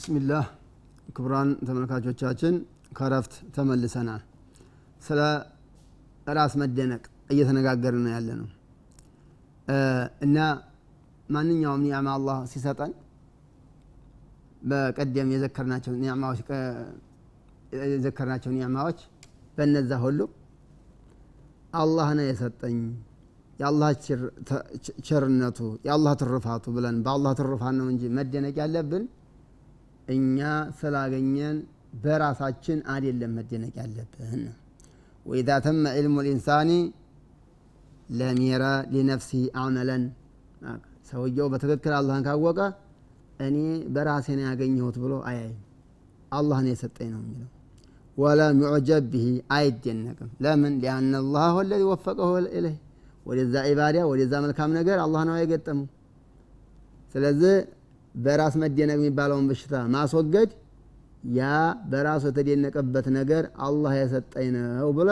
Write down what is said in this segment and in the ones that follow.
ቢስሚላህ። ክቡራን ተመልካቾቻችን ከረፍት ተመልሰናል። ስለ ራስ መደነቅ እየተነጋገርን ያለ ነው እና ማንኛውም ኒዕማ አላህ ሲሰጠን በቀደም የዘከርናቸው ኒዕማዎች የዘከርናቸው ኒዕማዎች በነዛ ሁሉ አላህ ነው የሰጠኝ። የአላህ ቸርነቱ የአላህ ትርፋቱ ብለን በአላህ ትርፋት ነው እንጂ መደነቅ ያለብን እኛ ስላገኘን በራሳችን አይደለም መደነቅ ያለብን። ወኢዛ ተመ ዕልሙ ልኢንሳኒ ለሚረ ሊነፍሲህ አመለን ሰውየው በትክክል አላህን ካወቀ እኔ በራሴ ነው ያገኘሁት ብሎ አያይም። አላህ ነው የሰጠኝ ነው የሚለው። ወለም ዩዕጀብ ብሂ አይደነቅም። ለምን? ሊአነ አላህ ወለዚ ወፈቀሁ ኢለይህ። ወደዛ ኢባዳ ወደዛ መልካም ነገር አላህ ነው የገጠመው። ስለዚህ በራስ መደነቅ የሚባለውን በሽታ ማስወገድ ያ በራሱ የተደነቀበት ነገር አላህ የሰጠኝ ነው ብለ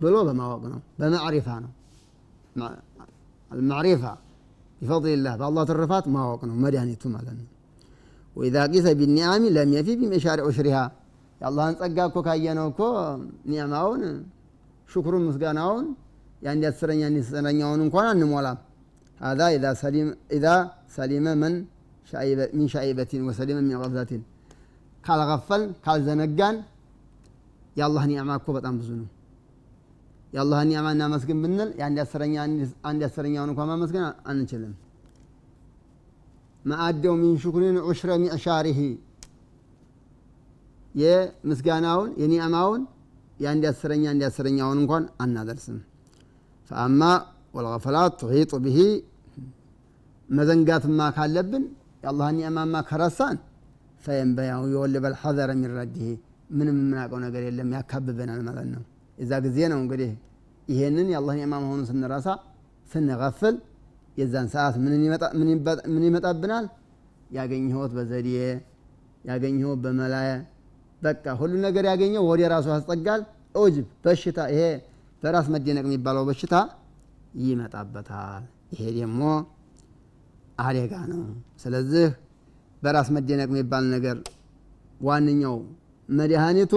ብሎ በማወቅ ነው፣ በማዕሪፋ ነው። አልማዕሪፋ ቢፈድሊላህ በአላህ ትርፋት ማወቅ ነው መድኃኒቱ ማለት ነው። ወኢዛ ቂሰ ቢኒዓሚ ለም የፊ ቢመሻሪ ዑሽሪሃ የአላህን ጸጋ እኮ ካየነው እኮ ኒዕማውን ሽኩሩን ምስጋናውን የአንድ አስረኛ ዘጠነኛውን እንኳን አንሞላም። ሀዛ ኢዛ ሰሊመ መን سلم من من شعيبة وسلم من غفلة ካልገፈል ካልዘነጋን የአላህ ኒዕማ እኮ በጣም ብዙ ነው የአላህ ኒዕማ እናመስግን ብንል የአንድ አስረኛ አንድ አስረኛውን እንኳን ማመስገን አንችልም ማአደው ሚን ሽኩሪን ዑሽረ ሚዕሻሪህ የምስጋናውን የኒዕማውን የአንድ አስረኛ አንድ አስረኛውን እንኳን አናደርስም ፈአማ ወልገፈላት ትሒጡ ብሂ መዘንጋትማ ካለብን የአላህ ኒዕማማ ከረሳን ፈየንበያው የወልበል ሐዘረ ሚን ምንም የምናውቀው ነገር የለም ያካብበናል ማለት ነው። የዛ ጊዜ ነው እንግዲህ ይሄንን የአላህ ኒዕማ መሆኑን ስንረሳ ስንገፍል የዛን ሰዓት ምን ይመጣብናል? ያገኘሁት በዘዴ ያገኘሁት በመላየ በቃ ሁሉ ነገር ያገኘው ወደ ራሱ ያስጠጋል። ኡጅብ በሽታ ይሄ በራስ መደነቅ የሚባለው በሽታ ይመጣበታል። ይሄ ደግሞ አደጋ ነው። ስለዚህ በራስ መደነቅ የሚባል ነገር ዋነኛው መድኃኒቱ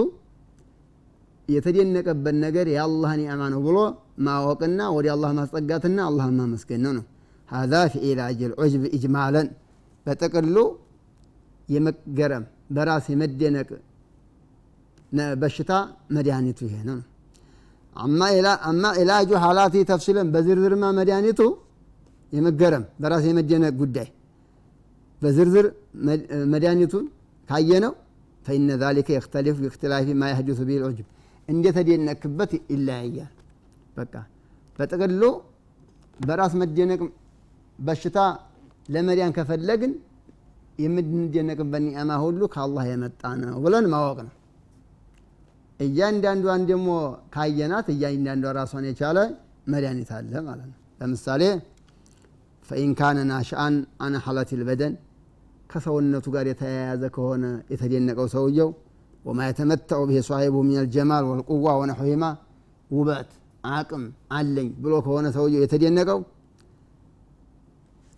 የተደነቀበት ነገር የአላህ ኒዕማ ነው ብሎ ማወቅና ወደ አላህ ማስጠጋትና አላህ ማመስገን ነው ሀዛ ፊ ኢላጅ ልዑጅብ ኢጅማለን። በጥቅሉ የመገረም በራስ የመደነቅ በሽታ መድኃኒቱ ይሄ ነው አማ ኢላጁ ሀላቲ ተፍሲለን በዝርዝርማ መድኃኒቱ የመገረም በራስ የመደነቅ ጉዳይ። በዝርዝር መድኃኒቱን ካየነው ፈኢነ ዛሊከ የክተሊፍ ብእክትላፊ ማ የህዲሱ ቢል ዑጅብ እንደተደነክበት ይለያያል። በቃ በጥቅሉ በራስ መደነቅ በሽታ ለመዳን ከፈለግን የምንደነቅበት ኒዕማ ሁሉ ከአላህ የመጣ ነው ብለን ማወቅ ነው። እያንዳንዷን ደግሞ ካየናት እያንዳንዷ ራሷን የቻለ መድኃኒት አለ ማለት ነው። ለምሳሌ ፈኢን ካነ ናሽአን አነ ሐለት ልበደን ከሰውነቱ ጋር የተያያዘ ከሆነ የተደነቀው ሰውየው ወማ የተመተዑ ብሄ ሷሂቡ ምን ልጀማል ወልቁዋ ወነሑሂማ ውበት አቅም አለኝ ብሎ ከሆነ ሰውየው የተደነቀው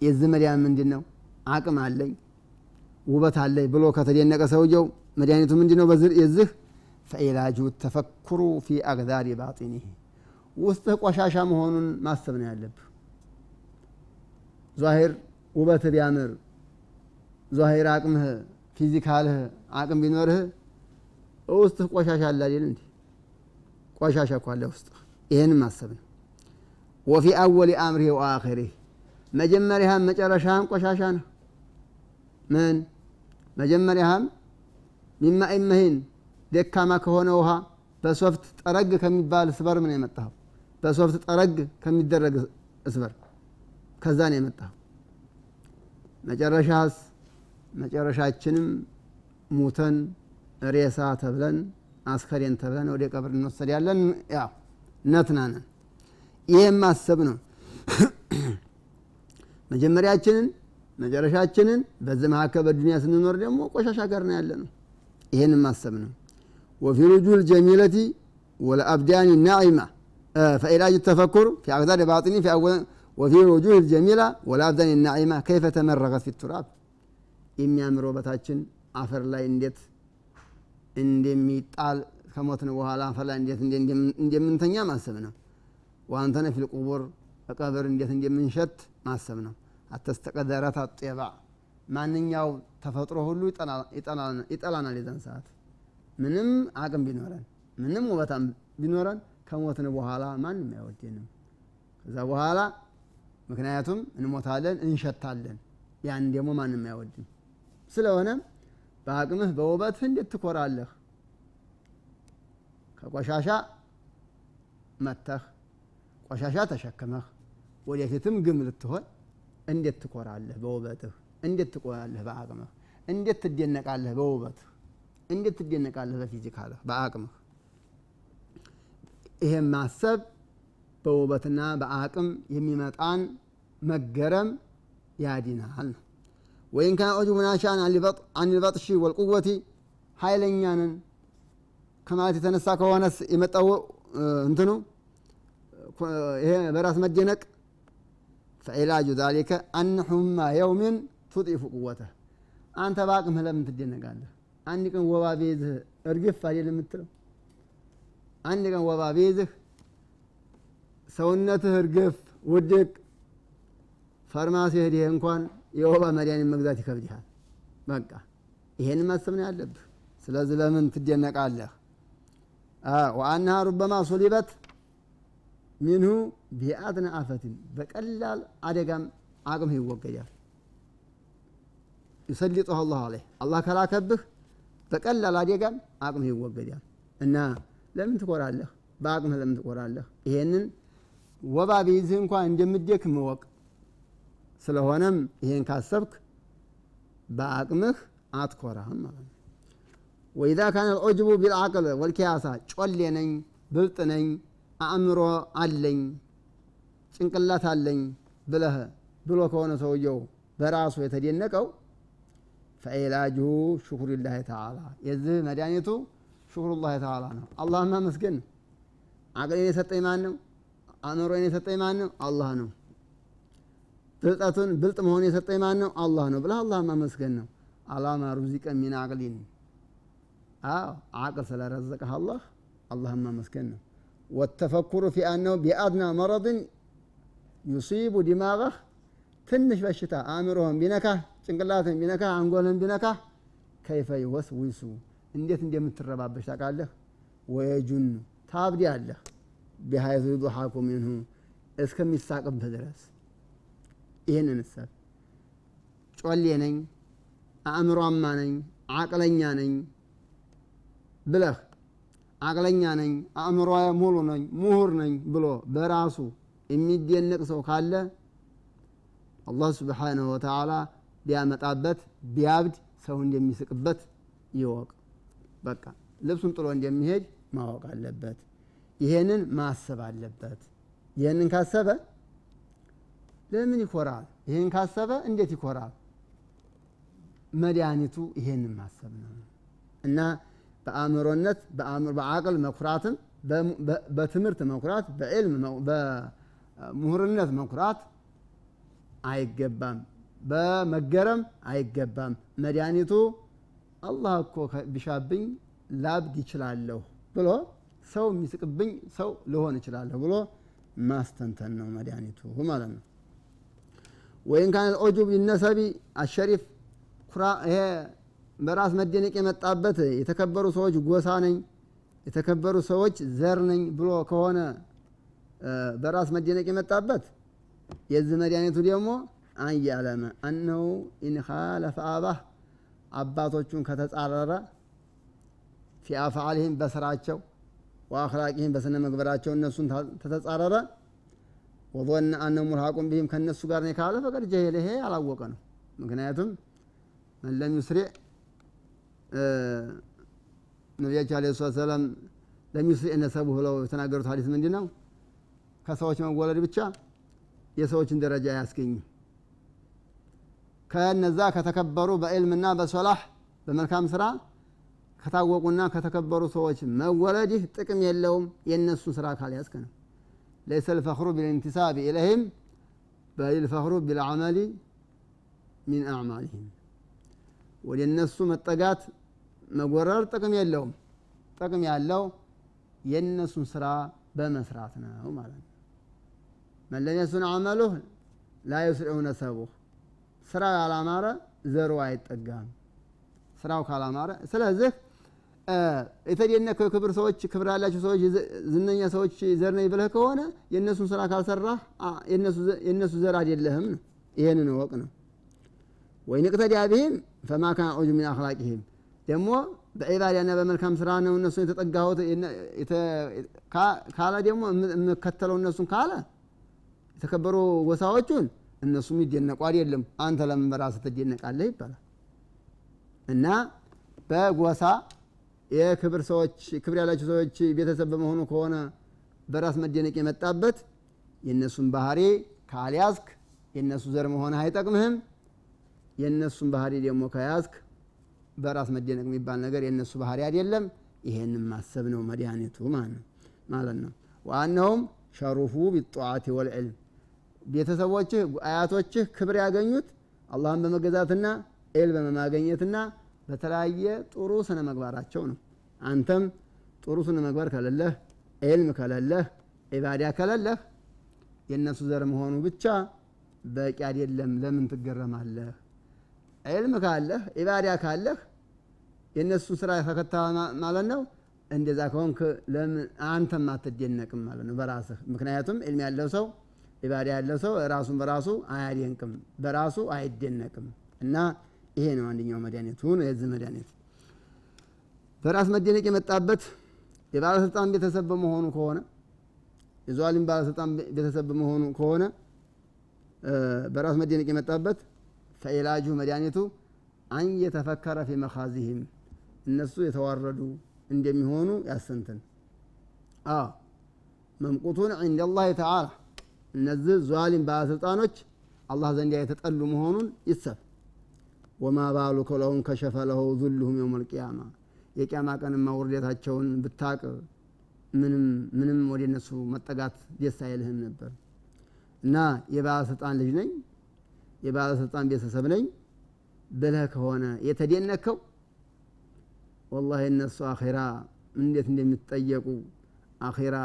የዚህ መድያን ምንድን ነው አቅም አለኝ ውበት አለኝ ብሎ ከተደነቀ ሰውየው መድኃኒቱ ምንድን ነው የዚህ ፈኢላጁ ተፈኩሩ ፊ አግዛሪ ባጢኒህ ውስጥህ ቆሻሻ መሆኑን ማሰብ ነው ያለብህ ዛሂር ውበትህ ቢያምር ዛሂር አቅምህ ፊዚካልህ አቅም ቢኖርህ ውስጥህ ቆሻሻ አለ አይደል ቆሻሻ እኮ አለ ውስጥህ። ይህን ማሰብ ነው። ወፊ አወሊ አምሪህ ወአኺሪህ። መጀመሪያህም መጨረሻህም ቆሻሻ ነው። ምን? መጀመሪያህም ሚማ ኢመሂን ደካማ ከሆነ ውሃ በሶፍት ጠረግ ከሚባል ስበር ምን የመጣኸው። በሶፍት ጠረግ ከሚደረግ እስበር ከዛ ነው የመጣኸው መጨረሻስ መጨረሻችንም ሙተን ሬሳ ተብለን አስከሬን ተብለን ወደ ቀብር እንወሰድ ያለን ያው ነትናነን። ይህም ማሰብ ነው። መጀመሪያችንን መጨረሻችንን በዚህ መካከል በዱኒያ ስንኖር ደግሞ ቆሻሻ ጋር ነው ያለ ነው ይህን ማሰብ ነው። ወፊ ሩጁል ጀሚለቲ ወለአብዳኒ ናዒማ ፈኢላጅ ተፈኩር ፊ አቅዛር ባጢኒ ወፊ ውጁህ ጀሚላ ወላአብዛን ናዒማ ከይፈ ተመረቀት ፊ ቱራብ የሚያምር ውበታችን አፈር ላይ እንዴት እንደሚጣል ከሞትን በኋላ አፈር ላይ እንዴት እንደምንተኛ ማሰብ ነው። ዋንተነ ፊ ልቁቡር በቀብር እንዴት እንደምንሸት ማሰብ ነው። አተስተቀደረት አጤባ ማንኛው ተፈጥሮ ሁሉ ይጠላናል። የዛን ሰዓት ምንም አቅም ቢኖረን ምንም ውበታም ቢኖረን ከሞትን በኋላ ማንም አይወደንም። ከዛ በኋላ ምክንያቱም እንሞታለን እንሸታለን። ያን ደግሞ ማንም አይወድም ስለሆነ በአቅምህ በውበትህ እንዴት ትኮራለህ? ከቆሻሻ መተህ ቆሻሻ ተሸክመህ ወደፊትም ግም ልትሆን እንዴት ትኮራለህ በውበትህ? እንዴት ትቆራለህ በአቅምህ? እንዴት ትደነቃለህ በውበትህ? እንዴት ትደነቃለህ በፊዚካልህ? በአቅምህ። ይሄም ማሰብ በውበትና በአቅም የሚመጣን መገረም ያዲናል ነው ወይን ካን ዑጁቡ ናሻን ወልቁወቲ ኃይለኛንን ከማለት የተነሳ ከሆነስ የመጣው እንትኑ ይሄ በራስ መደነቅ ፈዒላጁ ዛሊከ አን ሑማ የውምን ቱጢፉ ቁወተህ አንተ በአቅምህ ለምን ትደነቃለህ? አንድ ቀን ወባ ቤዝህ እርግፍ አይደል የምትለው? አንድ ቀን ወባ ቤዝህ ሰውነትህ እርግፍ ውድቅ ፋርማሲ ሄድህ እንኳን የወባ መድኃኒት መግዛት ይከብድሃል። በቃ ይሄን ማሰብ ነው ያለብህ። ስለዚህ ለምን ትደነቃለህ? ወአናሃ ሩበማ ሱሊበት ሚንሁ ቢአድነ አፈትን በቀላል አደጋም አቅምህ ይወገዳል። ዩሰሊጡህ አላሁ አለይህ። አላህ ከላከብህ በቀላል አደጋም አቅምህ ይወገዳል። እና ለምን ትኮራለህ? በአቅምህ ለምን ትኮራለህ? ይሄንን ወባ ቢይዝህ እንኳን እንደምደክም እወቅ። ስለሆነም ይሄን ካሰብክ በአቅምህ አትኮራህም ማለት ነው። ወኢዛ ካነ ልዑጅቡ ቢልዓቅል ወልኪያሳ ጮሌ ነኝ ብልጥ ነኝ አእምሮ አለኝ ጭንቅላት አለኝ ብለህ ብሎ ከሆነ ሰውየው በራሱ የተደነቀው ፈዒላጅሁ ሽኩሩላህ ተዓላ። የዚህ መድኃኒቱ ሽኩሩላህ ተዓላ ነው። አላህ ማመስገን ነው አቅሌን የሰጠኝ ማን ነው አእምሮን የሰጠኝ ማን ነው አላህ ነው። ብልጠቱን ብልጥ መሆን የሰጠኝ ማን ነው አላህ ነው ብለህ አላህ ማመስገን ነው። አላማ ሩዚቀ ሚን አቅሊን። አዎ አቅል ስለረዘቀህ አላህ አላህን ማመስገን ነው። ወተፈኩሩ ፊ አነው ቢአድና መረድን ዩሲቡ ዲማቀህ ትንሽ በሽታ አእምሮህን ቢነካህ ጭንቅላትን ቢነካህ አንጎልህን ቢነካህ ከይፈ ይወስዊሱ እንዴት እንደምትረባበሽ ታውቃለህ? ወየጁን። ታብዲ አለህ ቢሀይቱ ዩضሓኩ ሚንሁ እስከሚሳቅብህ ድረስ ይህንን እሰብ። ጮሌ ነኝ አእምሯማ ነኝ አቅለኛ ነኝ ብለህ አቅለኛ ነኝ አእምሮ ሙሉ ነኝ ምሁር ነኝ ብሎ በራሱ የሚደነቅ ሰው ካለ አላህ ስብሓንሁ ወተዓላ ቢያመጣበት ቢያብድ ሰው እንደሚስቅበት ይወቅ። በቃ ልብሱን ጥሎ እንደሚሄድ ማወቅ አለበት ይሄንን ማሰብ አለበት። ይህንን ካሰበ ለምን ይኮራል? ይህን ካሰበ እንዴት ይኮራል? መድኃኒቱ ይሄንን ማሰብ ነው። እና በአእምሮነት በአቅል መኩራትም በትምህርት መኩራት በዕልም በምሁርነት መኩራት አይገባም። በመገረም አይገባም። መድኃኒቱ አላህ እኮ ቢሻብኝ ላብድ ይችላለሁ ብሎ ሰው የሚስቅብኝ ሰው ልሆን እችላለሁ ብሎ ማስተንተን ነው መድኃኒቱ ማለት ነው። ወይን ካን ልዑጁብ ሊነሰቢ አሸሪፍ ይሄ በራስ መደነቅ የመጣበት የተከበሩ ሰዎች ጎሳ ነኝ የተከበሩ ሰዎች ዘር ነኝ ብሎ ከሆነ በራስ መደነቅ የመጣበት የዚህ መድኃኒቱ ደግሞ አንያለመ አነሁ ኢንኻለፈ አባህ አባቶቹን ከተጻረረ ፊ አፍዓልህም በስራቸው ወአክላቂህም በስነ ምግበራቸው እነሱን ተተጻረረ። ወظن አነ ሙልሐቁን ቢህም ከእነሱ ጋር ነው ካለ ፈቀድ ጀሄለ ይሄ አላወቀ ነው። ምክንያቱም መን ለም ዩስሪዕ ነቢያቸው አለ ሰላት ሰላም ለም ዩስሪዕ ነሰቡ ብለው የተናገሩት ሀዲስ ምንድ ነው ከሰዎች መወለድ ብቻ የሰዎችን ደረጃ አያስገኝም። ከነዛ ከተከበሩ በዕልምና በሶላህ በመልካም ስራ ከታወቁና ከተከበሩ ሰዎች መወለድህ ጥቅም የለውም። የእነሱን ስራ ካልያዝክ ነው። ለይሰ ልፈክሩ ቢልኢንቲሳብ ኢለይህም በል ልፈክሩ ቢልዓመሊ ሚን አዕማሊህም። ወደ እነሱ መጠጋት መጎረር ጥቅም የለውም። ጥቅም ያለው የእነሱን ስራ በመስራት ነው ማለት ነው። መለም የሱን አመሉህ ላ ዩስዒሁ ነሰቡህ ስራው ያላማረ ዘሩ አይጠጋም። ስራው ካላማረ ስለዚህ የተደነከው ክብር ሰዎች ክብር ያላቸው ሰዎች ዝነኛ ሰዎች ዘር ነኝ ብለህ ከሆነ የእነሱን ስራ ካልሰራህ የእነሱ ዘር አይደለህም ነው። ይህንን ወቅ ነው። ወይ ንቅተዲያ ብህም ፈማ ካን ዑጁ ሚን አክላቂህም ደግሞ በዒባዳና በመልካም ስራ ነው እነሱን የተጠጋሁት። ካለ ደግሞ የምከተለው እነሱን ካለ የተከበሩ ጎሳዎቹን እነሱም ይደነቁ አይደለም። አንተ ለምን በራስህ ትደነቃለህ? ይባላል። እና በጎሳ የክብር ሰዎች ክብር ያላቸው ሰዎች ቤተሰብ በመሆኑ ከሆነ በራስ መደነቅ የመጣበት የእነሱን ባህሪ ካልያዝክ የእነሱ ዘር መሆን አይጠቅምህም። የእነሱን ባህሪ ደግሞ ከያዝክ በራስ መደነቅ የሚባል ነገር የእነሱ ባህሪ አይደለም። ይሄንን ማሰብ ነው መድኃኒቱ ማለት ነው ዋናውም شرفوا بالطاعة والعلم። ቤተሰቦችህ አያቶችህ ክብር ያገኙት አላህን በመገዛትና ኢልም በማግኘትና በተለያየ ጥሩ ስነ መግባራቸው ነው አንተም ጥሩ ስነ መግባር ከሌለህ ኤልም ከሌለህ ዒባዳ ከሌለህ የእነሱ ዘር መሆኑ ብቻ በቂ አይደለም። ለምን ትገረማለህ? ዕልም ካለህ ዒባዳ ካለህ የእነሱ ስራ ተከታ ማለት ነው። እንደዛ ከሆንክ አንተም አትደነቅም ማለት ነው በራስህ። ምክንያቱም ዕልም ያለው ሰው ዒባዳ ያለው ሰው ራሱን በራሱ አያደንቅም በራሱ አይደነቅም። እና ይሄ ነው አንደኛው መድኃኒቱ የዚህ መድኃኒት በራስ መደነቅ የመጣበት የባለስልጣን ቤተሰብ በመሆኑ ከሆነ የዟሊም ባለስልጣን ቤተሰብ በመሆኑ ከሆነ በራስ መደነቅ የመጣበት ፈኢላጁ መድኃኒቱ አን የተፈከረ ፊ መኻዚህም እነሱ የተዋረዱ እንደሚሆኑ ያሰንትን መምቁቱን ዕንደ ላህ ተዓላ እነዚህ ዟሊም ባለስልጣኖች አላህ ዘንድ የተጠሉ መሆኑን ይሰብ። ወማ ባሉ ከለሁም ከሸፈ ለሁ ዙልሁም የውም ልቅያማ የቅያማ ቀንማ ውርደታቸውን ብታቅ ምንም ምንም ወደ እነሱ መጠጋት ደስ አይልህም ነበር። እና የባለስልጣን ልጅ ነኝ። የባለስልጣን ቤተሰብ ነኝ። ብለህ ከሆነ የተደነከው ወላሂ እነሱ አኼራ እንዴት እንደሚጠየቁ አኼራ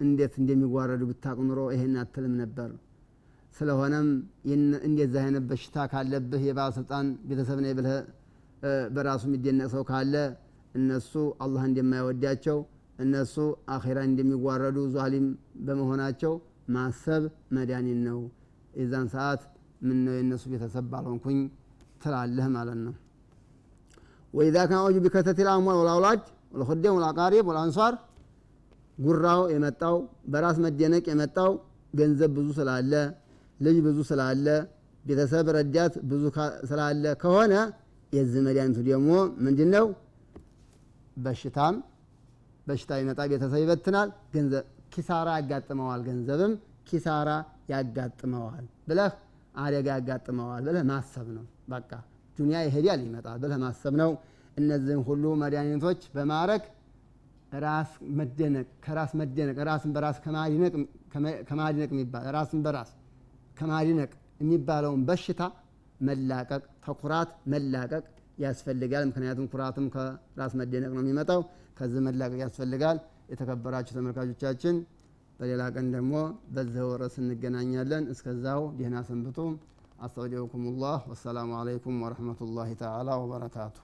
እንዴት እንደሚዋረዱ ብታቅ ኑሮ ይሄን አትልም ነበር። ስለሆነም እንደዚህ አይነት በሽታ ካለብህ የባለስልጣን ቤተሰብ ነኝ ብለህ በራሱ የሚደነቅ ሰው ካለ እነሱ አላህ እንደማይወዳቸው እነሱ አኼራ እንደሚዋረዱ ዟሊም በመሆናቸው ማሰብ መድኃኒት ነው። የዛን ሰዓት ምን ነው የእነሱ ቤተሰብ ባልሆንኩኝ ትላለህ ማለት ነው። ወኢዛ ካን ዑጁ ቢከተት ልአምዋል ወልአውላድ ወልኹዴም ወልአቃሪብ ወልአንሷር ጉራው የመጣው በራስ መደነቅ የመጣው ገንዘብ ብዙ ስላለ ልጅ ብዙ ስላለ ቤተሰብ ረዳት ብዙ ስላለ ከሆነ የዚህ መድኃኒቱ ደግሞ ምንድን ነው በሽታም በሽታ ይመጣ ቤተሰብ ይበትናል ገንዘብ ኪሳራ ያጋጥመዋል ገንዘብም ኪሳራ ያጋጥመዋል ብለህ አደጋ ያጋጥመዋል ብለህ ማሰብ ነው። በቃ ዱኒያ ይሄዳል ይመጣል ብለህ ማሰብ ነው። እነዚህን ሁሉ መድኃኒቶች በማረግ ራስ መደነቅ ከራስ መደነቅ ራስን በራስ ከማድነቅ የሚባል ራስን በራስ ከማድነቅ የሚባለውን በሽታ መላቀቅ ተኩራት መላቀቅ ያስፈልጋል። ምክንያቱም ኩራትም ከራስ መደነቅ ነው የሚመጣው። ከዚህ መላቀቅ ያስፈልጋል። የተከበራችሁ ተመልካቾቻችን በሌላ ቀን ደግሞ በዚህ ርዕስ እንገናኛለን። እስከዛው ደህና ሰንብቱ። አስተውዲዑኩም ላህ ወሰላሙ አለይኩም ወረህመቱላሂ ተዓላ ወበረካቱ